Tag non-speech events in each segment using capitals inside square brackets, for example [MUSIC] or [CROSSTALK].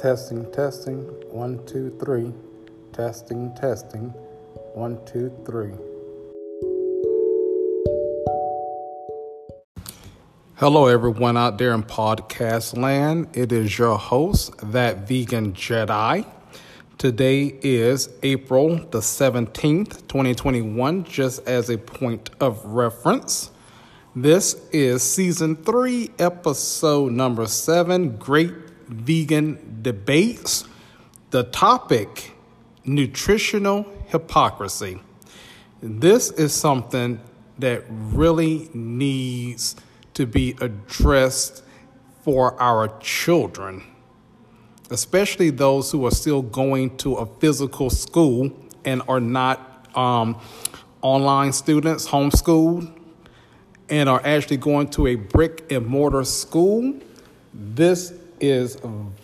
Testing, testing. One, two, three. Testing, testing. One, two, three. Hello, everyone out there in podcast land. It is your host, That Vegan Jedi. Today is April the 17th, 2021, just as a point of reference. This is season three, episode number seven Great Vegan Debates. The topic nutritional hypocrisy. This is something that really needs to be addressed for our children, especially those who are still going to a physical school and are not um, online students, homeschooled and are actually going to a brick and mortar school, this is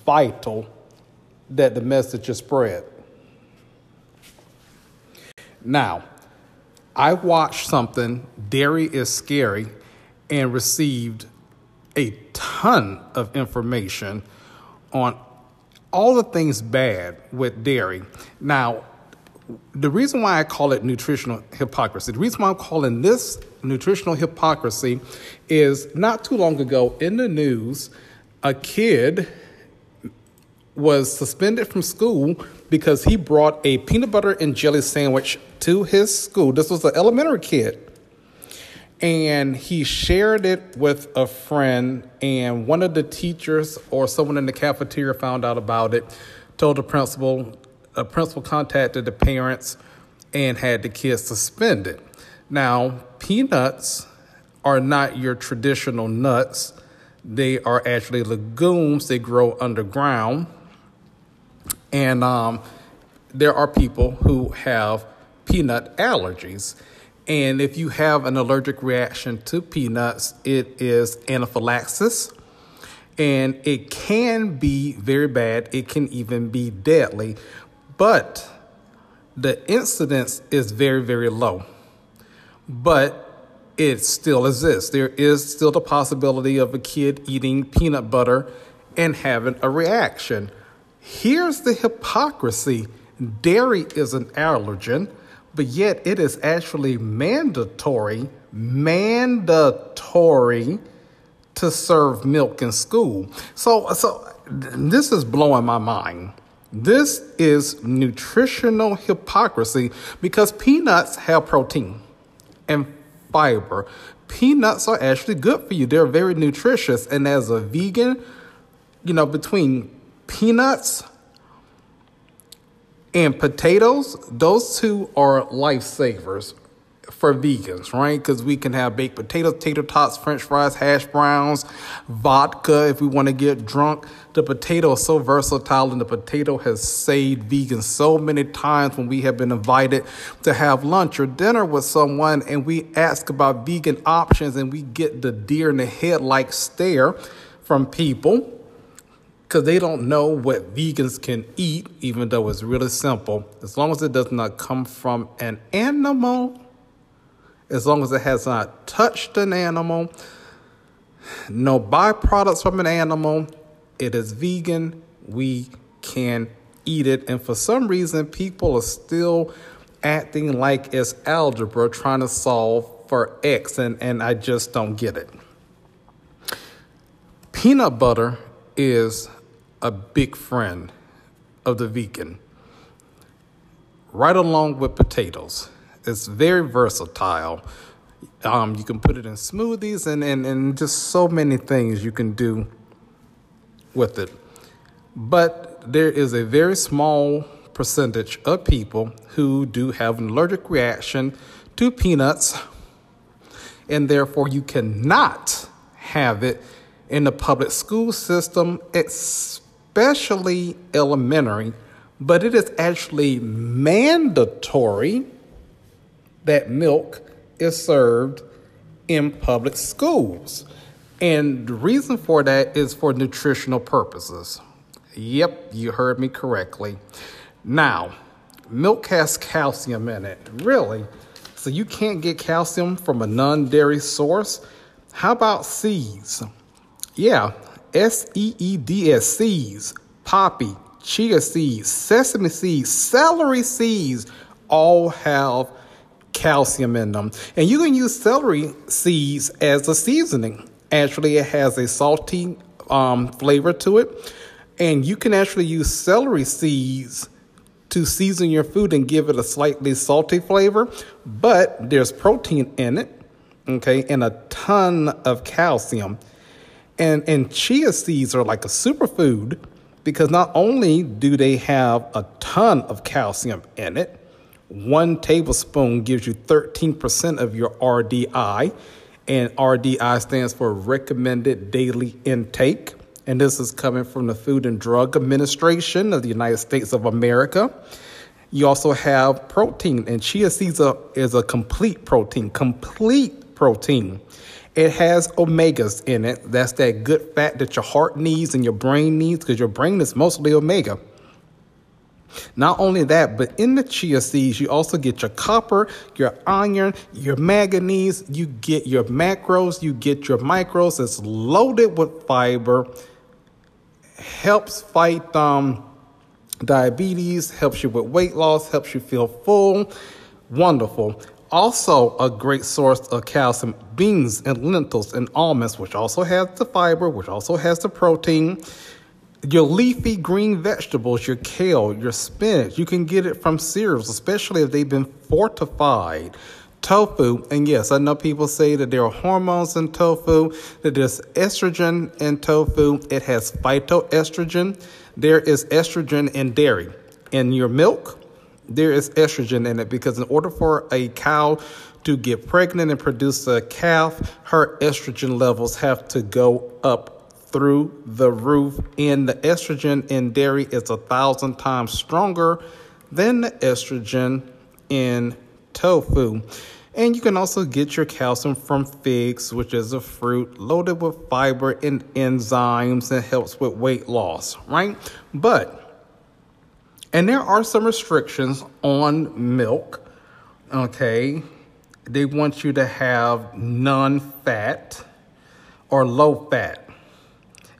vital that the message is spread. Now, I watched something, Dairy is Scary, and received a ton of information on all the things bad with dairy. Now, the reason why I call it nutritional hypocrisy, the reason why I'm calling this nutritional hypocrisy is not too long ago in the news, a kid was suspended from school because he brought a peanut butter and jelly sandwich to his school. This was an elementary kid. And he shared it with a friend, and one of the teachers or someone in the cafeteria found out about it, told the principal, a principal contacted the parents and had the kids suspended. Now, peanuts are not your traditional nuts. They are actually legumes. They grow underground. And um, there are people who have peanut allergies. And if you have an allergic reaction to peanuts, it is anaphylaxis and it can be very bad. It can even be deadly, but the incidence is very, very low. But it still exists. There is still the possibility of a kid eating peanut butter and having a reaction. Here's the hypocrisy dairy is an allergen, but yet it is actually mandatory, mandatory to serve milk in school. So, so this is blowing my mind. This is nutritional hypocrisy because peanuts have protein and fiber. Peanuts are actually good for you. They're very nutritious. And as a vegan, you know, between peanuts and potatoes, those two are lifesavers for vegans, right? Because we can have baked potatoes, tater tots, french fries, hash browns, vodka if we want to get drunk. The potato is so versatile, and the potato has saved vegans so many times when we have been invited to have lunch or dinner with someone and we ask about vegan options and we get the deer in the head like stare from people because they don't know what vegans can eat, even though it's really simple. As long as it does not come from an animal, as long as it has not touched an animal, no byproducts from an animal, it is vegan. We can eat it. And for some reason, people are still acting like it's algebra trying to solve for X, and, and I just don't get it. Peanut butter is a big friend of the vegan, right along with potatoes. It's very versatile. Um, you can put it in smoothies and, and, and just so many things you can do with it. But there is a very small percentage of people who do have an allergic reaction to peanuts, and therefore you cannot have it in the public school system, especially elementary, but it is actually mandatory that milk is served in public schools. And the reason for that is for nutritional purposes. Yep, you heard me correctly. Now, milk has calcium in it. Really? So you can't get calcium from a non dairy source? How about seeds? Yeah, S E E D S, seeds. poppy, chia seeds, sesame seeds, celery seeds all have calcium in them. And you can use celery seeds as a seasoning. Actually, it has a salty um, flavor to it. And you can actually use celery seeds to season your food and give it a slightly salty flavor, but there's protein in it, okay, and a ton of calcium. And, and chia seeds are like a superfood because not only do they have a ton of calcium in it, one tablespoon gives you 13% of your RDI, and RDI stands for recommended daily intake. And this is coming from the Food and Drug Administration of the United States of America. You also have protein, and chia seeds is a complete protein, complete protein. It has omegas in it. That's that good fat that your heart needs and your brain needs because your brain is mostly omega. Not only that, but in the chia seeds, you also get your copper, your iron, your manganese, you get your macros, you get your micros. It's loaded with fiber, helps fight um, diabetes, helps you with weight loss, helps you feel full. Wonderful. Also, a great source of calcium beans and lentils and almonds, which also has the fiber, which also has the protein. Your leafy green vegetables, your kale, your spinach, you can get it from cereals, especially if they've been fortified. Tofu, and yes, I know people say that there are hormones in tofu, that there's estrogen in tofu. It has phytoestrogen. There is estrogen in dairy. In your milk, there is estrogen in it because in order for a cow to get pregnant and produce a calf, her estrogen levels have to go up through the roof. And the estrogen in dairy is a thousand times stronger than the estrogen in tofu. And you can also get your calcium from figs, which is a fruit loaded with fiber and enzymes and helps with weight loss, right? But, and there are some restrictions on milk, okay? They want you to have non fat or low fat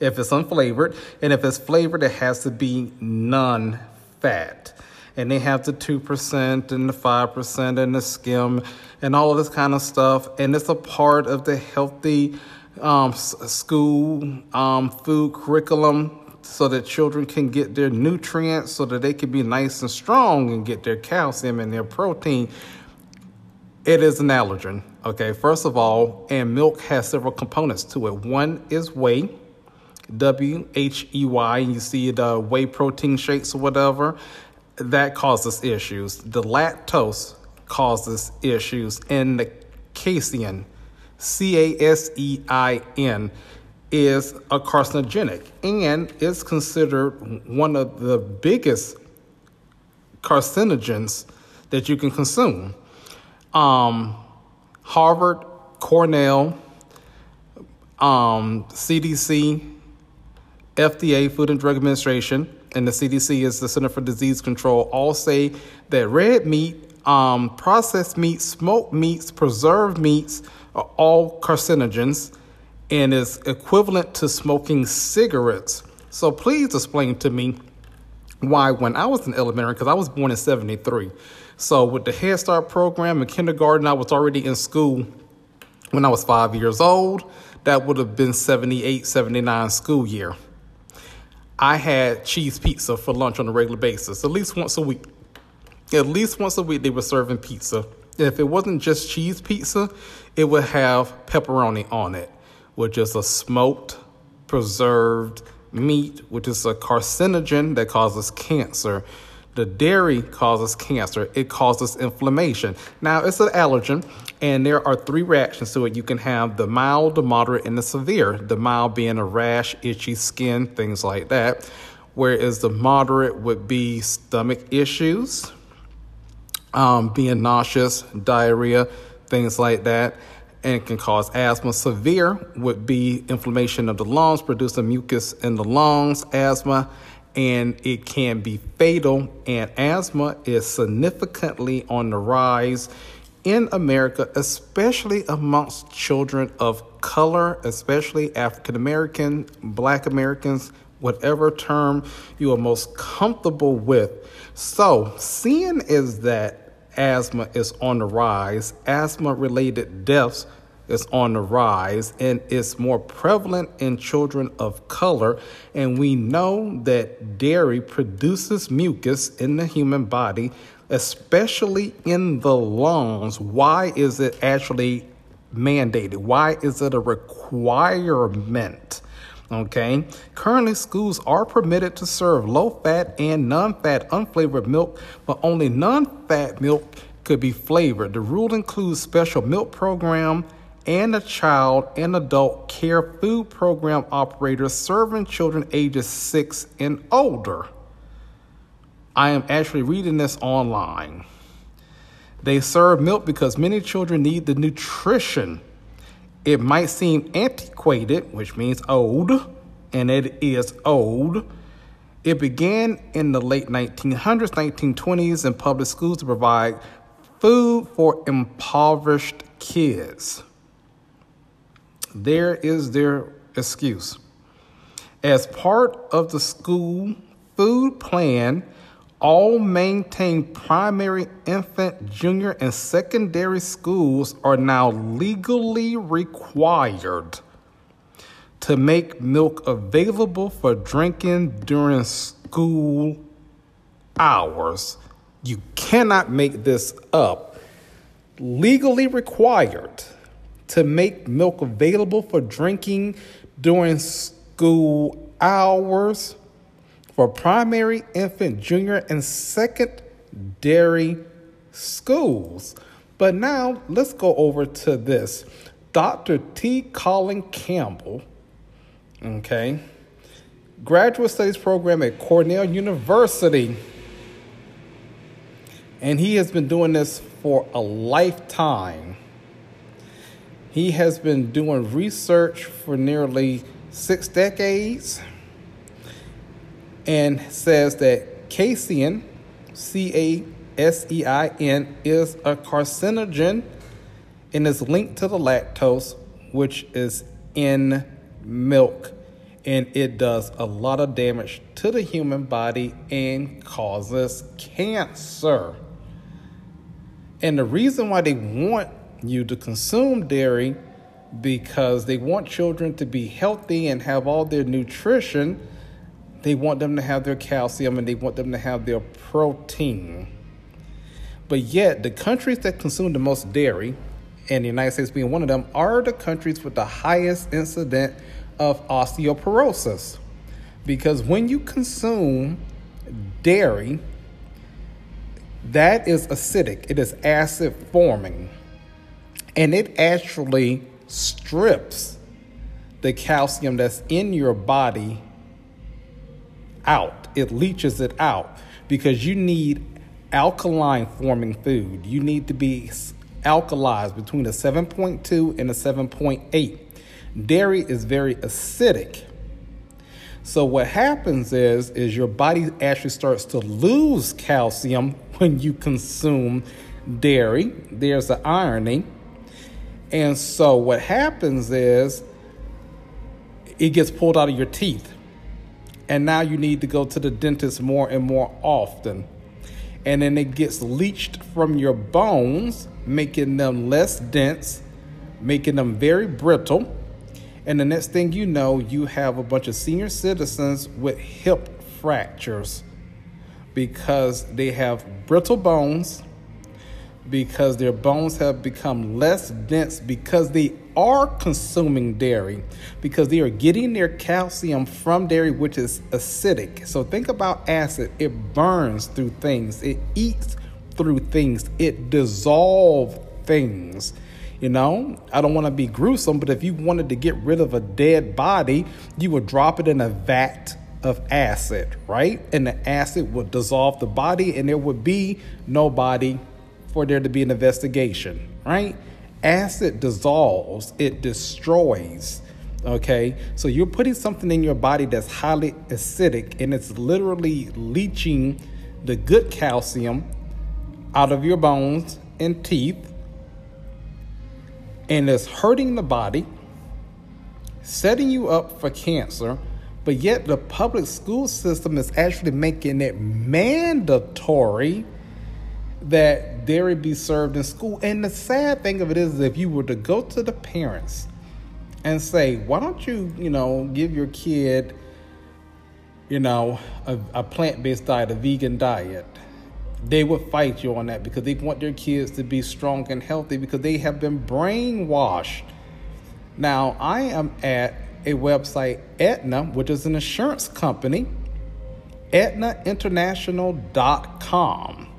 if it's unflavored. And if it's flavored, it has to be non fat. And they have the 2% and the 5% and the skim and all of this kind of stuff. And it's a part of the healthy um, school um, food curriculum so that children can get their nutrients so that they can be nice and strong and get their calcium and their protein. It is an allergen, okay, first of all, and milk has several components to it. One is whey, W H E Y, and you see the whey protein shakes or whatever, that causes issues. The lactose causes issues, and the casein, C A S E I N, is a carcinogenic and is considered one of the biggest carcinogens that you can consume. Um, Harvard, Cornell, um, CDC, FDA, Food and Drug Administration, and the CDC is the Center for Disease Control, all say that red meat, um, processed meats, smoked meats, preserved meats are all carcinogens and is equivalent to smoking cigarettes. So please explain to me why, when I was in elementary, because I was born in 73. So with the Head Start program in kindergarten, I was already in school when I was five years old. That would have been 78, 79 school year. I had cheese pizza for lunch on a regular basis, at least once a week. At least once a week, they were serving pizza. If it wasn't just cheese pizza, it would have pepperoni on it, which is a smoked, preserved meat, which is a carcinogen that causes cancer. The dairy causes cancer, it causes inflammation. Now, it's an allergen, and there are three reactions to it. You can have the mild, the moderate, and the severe. The mild being a rash, itchy skin, things like that. Whereas the moderate would be stomach issues, um, being nauseous, diarrhea, things like that and can cause asthma. Severe would be inflammation of the lungs, producing mucus in the lungs, asthma, and it can be fatal. And asthma is significantly on the rise in America, especially amongst children of color, especially African American, Black Americans, whatever term you are most comfortable with. So, seeing is that asthma is on the rise, asthma related deaths is on the rise and it's more prevalent in children of color. And we know that dairy produces mucus in the human body, especially in the lungs. Why is it actually mandated? Why is it a requirement? Okay. Currently, schools are permitted to serve low fat and non fat unflavored milk, but only non fat milk could be flavored. The rule includes special milk program and a child and adult care food program operators serving children ages 6 and older. I am actually reading this online. They serve milk because many children need the nutrition. It might seem antiquated, which means old, and it is old. It began in the late 1900s, 1920s in public schools to provide food for impoverished kids. There is their excuse. As part of the school food plan, all maintained primary, infant, junior, and secondary schools are now legally required to make milk available for drinking during school hours. You cannot make this up. Legally required to make milk available for drinking during school hours for primary, infant, junior, and secondary schools. But now let's go over to this. Dr. T. Colin Campbell, okay, graduate studies program at Cornell University. And he has been doing this for a lifetime. He has been doing research for nearly six decades and says that casein, C A S E I N, is a carcinogen and is linked to the lactose, which is in milk. And it does a lot of damage to the human body and causes cancer. And the reason why they want you to consume dairy because they want children to be healthy and have all their nutrition. They want them to have their calcium and they want them to have their protein. But yet, the countries that consume the most dairy, and the United States being one of them, are the countries with the highest incident of osteoporosis. Because when you consume dairy, that is acidic, it is acid forming and it actually strips the calcium that's in your body out. It leaches it out because you need alkaline forming food. You need to be alkalized between a 7.2 and a 7.8. Dairy is very acidic. So what happens is is your body actually starts to lose calcium [LAUGHS] when you consume dairy. There's the irony. And so what happens is it gets pulled out of your teeth. And now you need to go to the dentist more and more often. And then it gets leached from your bones, making them less dense, making them very brittle. And the next thing you know, you have a bunch of senior citizens with hip fractures because they have brittle bones because their bones have become less dense because they are consuming dairy, because they are getting their calcium from dairy, which is acidic. So think about acid it burns through things, it eats through things, it dissolves things. You know, I don't want to be gruesome, but if you wanted to get rid of a dead body, you would drop it in a vat of acid, right? And the acid would dissolve the body, and there would be no body for there to be an investigation, right? Acid dissolves, it destroys. Okay, so you're putting something in your body that's highly acidic and it's literally leaching the good calcium out of your bones and teeth and it's hurting the body, setting you up for cancer, But yet, the public school system is actually making it mandatory that dairy be served in school. And the sad thing of it is, if you were to go to the parents and say, why don't you, you know, give your kid, you know, a, a plant based diet, a vegan diet, they would fight you on that because they want their kids to be strong and healthy because they have been brainwashed. Now, I am at a website, Aetna, which is an insurance company, aetnainternational.com.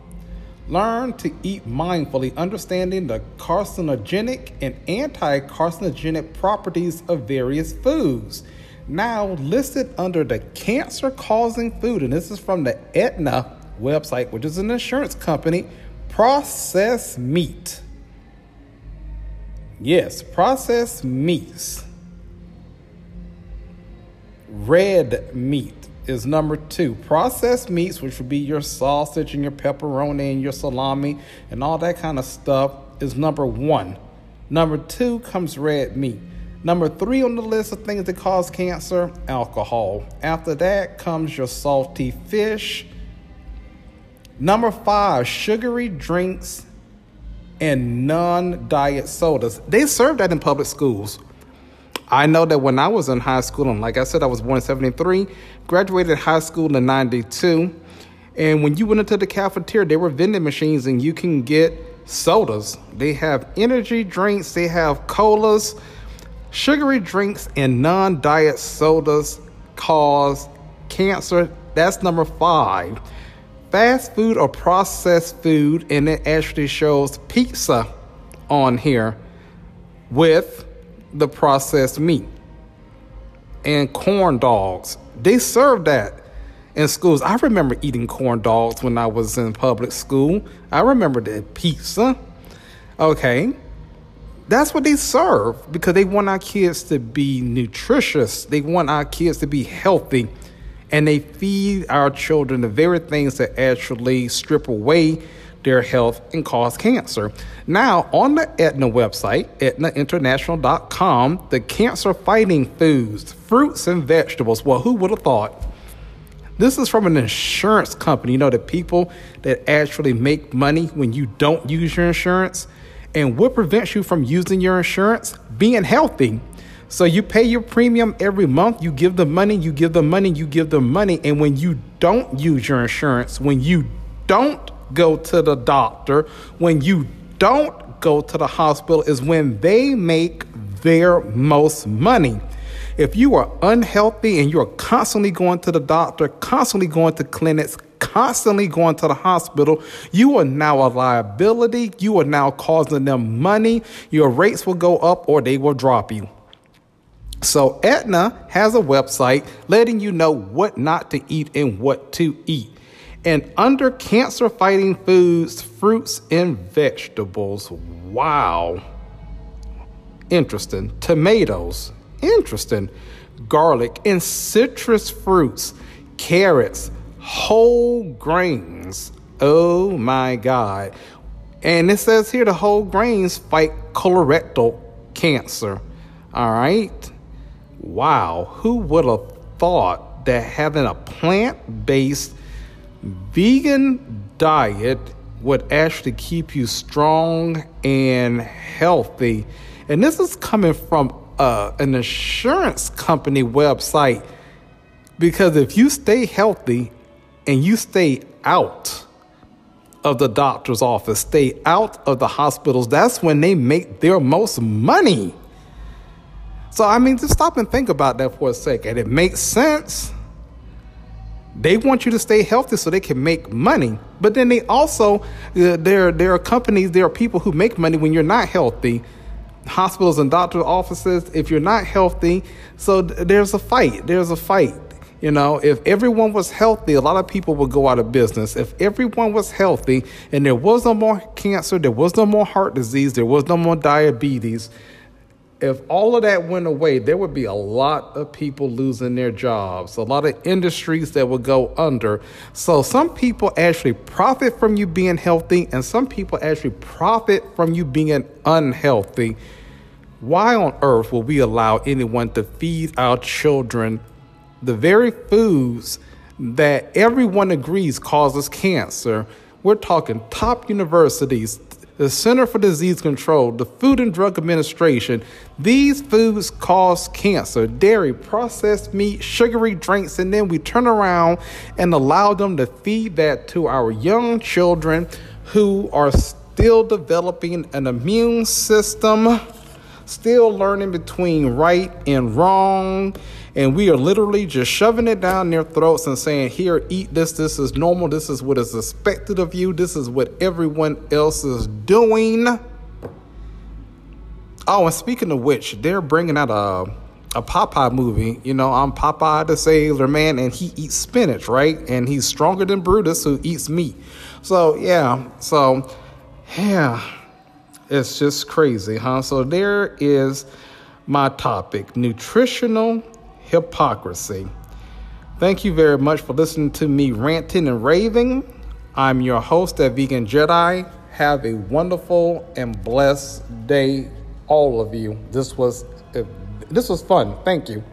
Learn to eat mindfully, understanding the carcinogenic and anti carcinogenic properties of various foods. Now listed under the cancer causing food, and this is from the Aetna website, which is an insurance company, processed meat. Yes, processed meats. Red meat is number two. Processed meats, which would be your sausage and your pepperoni and your salami and all that kind of stuff, is number one. Number two comes red meat. Number three on the list of things that cause cancer, alcohol. After that comes your salty fish. Number five, sugary drinks and non diet sodas. They serve that in public schools. I know that when I was in high school, and like I said, I was born in 73, graduated high school in 92. And when you went into the cafeteria, there were vending machines and you can get sodas. They have energy drinks, they have colas, sugary drinks, and non diet sodas cause cancer. That's number five. Fast food or processed food, and it actually shows pizza on here with the processed meat and corn dogs. They serve that in schools. I remember eating corn dogs when I was in public school. I remember that pizza. Okay. That's what they serve because they want our kids to be nutritious. They want our kids to be healthy. And they feed our children the very things that actually strip away their health and cause cancer. Now, on the Aetna website, aetnainternational.com, the cancer fighting foods, fruits, and vegetables. Well, who would have thought? This is from an insurance company. You know, the people that actually make money when you don't use your insurance. And what prevents you from using your insurance? Being healthy. So you pay your premium every month, you give the money, you give the money, you give the money. And when you don't use your insurance, when you don't go to the doctor, when you don't go to the hospital, is when they make their most money. If you are unhealthy and you're constantly going to the doctor, constantly going to clinics, constantly going to the hospital, you are now a liability. You are now causing them money. Your rates will go up or they will drop you. So, Aetna has a website letting you know what not to eat and what to eat. And under cancer fighting foods, fruits and vegetables, wow. Interesting. Tomatoes, interesting. Garlic and citrus fruits, carrots, whole grains. Oh my God. And it says here the whole grains fight colorectal cancer. All right. Wow. Who would have thought that having a plant based vegan diet would actually keep you strong and healthy. And this is coming from uh, an insurance company website because if you stay healthy and you stay out of the doctor's office, stay out of the hospitals, that's when they make their most money. So, I mean, just stop and think about that for a second. It makes sense they want you to stay healthy so they can make money. But then they also, uh, there, there are companies, there are people who make money when you're not healthy. Hospitals and doctor offices, if you're not healthy, so th- there's a fight. There's a fight. You know, if everyone was healthy, a lot of people would go out of business. If everyone was healthy and there was no more cancer, there was no more heart disease, there was no more diabetes, if all of that went away, there would be a lot of people losing their jobs, a lot of industries that would go under. So, some people actually profit from you being healthy, and some people actually profit from you being unhealthy. Why on earth will we allow anyone to feed our children the very foods that everyone agrees causes cancer. We're talking top universities, the Center for Disease Control, the Food and Drug Administration. These foods cause cancer dairy, processed meat, sugary drinks, and then we turn around and allow them to feed that to our young children who are still developing an immune system, still learning between right and wrong and we are literally just shoving it down their throats and saying, Here, eat this. This is normal. This is what is expected of you. This is what everyone else is doing. Oh, and speaking of which, they're bringing out a a Popeye movie. You know, I'm Popeye the Sailor Man, and he eats spinach, right? And he's stronger than Brutus, who eats meat. So yeah, so yeah, it's just crazy, huh? So there is my topic: nutritional hypocrisy. Thank you very much for listening to me ranting and raving. I'm your host at Vegan Jedi. Have a wonderful and blessed day, all of you. This was uh, this was fun. Thank you.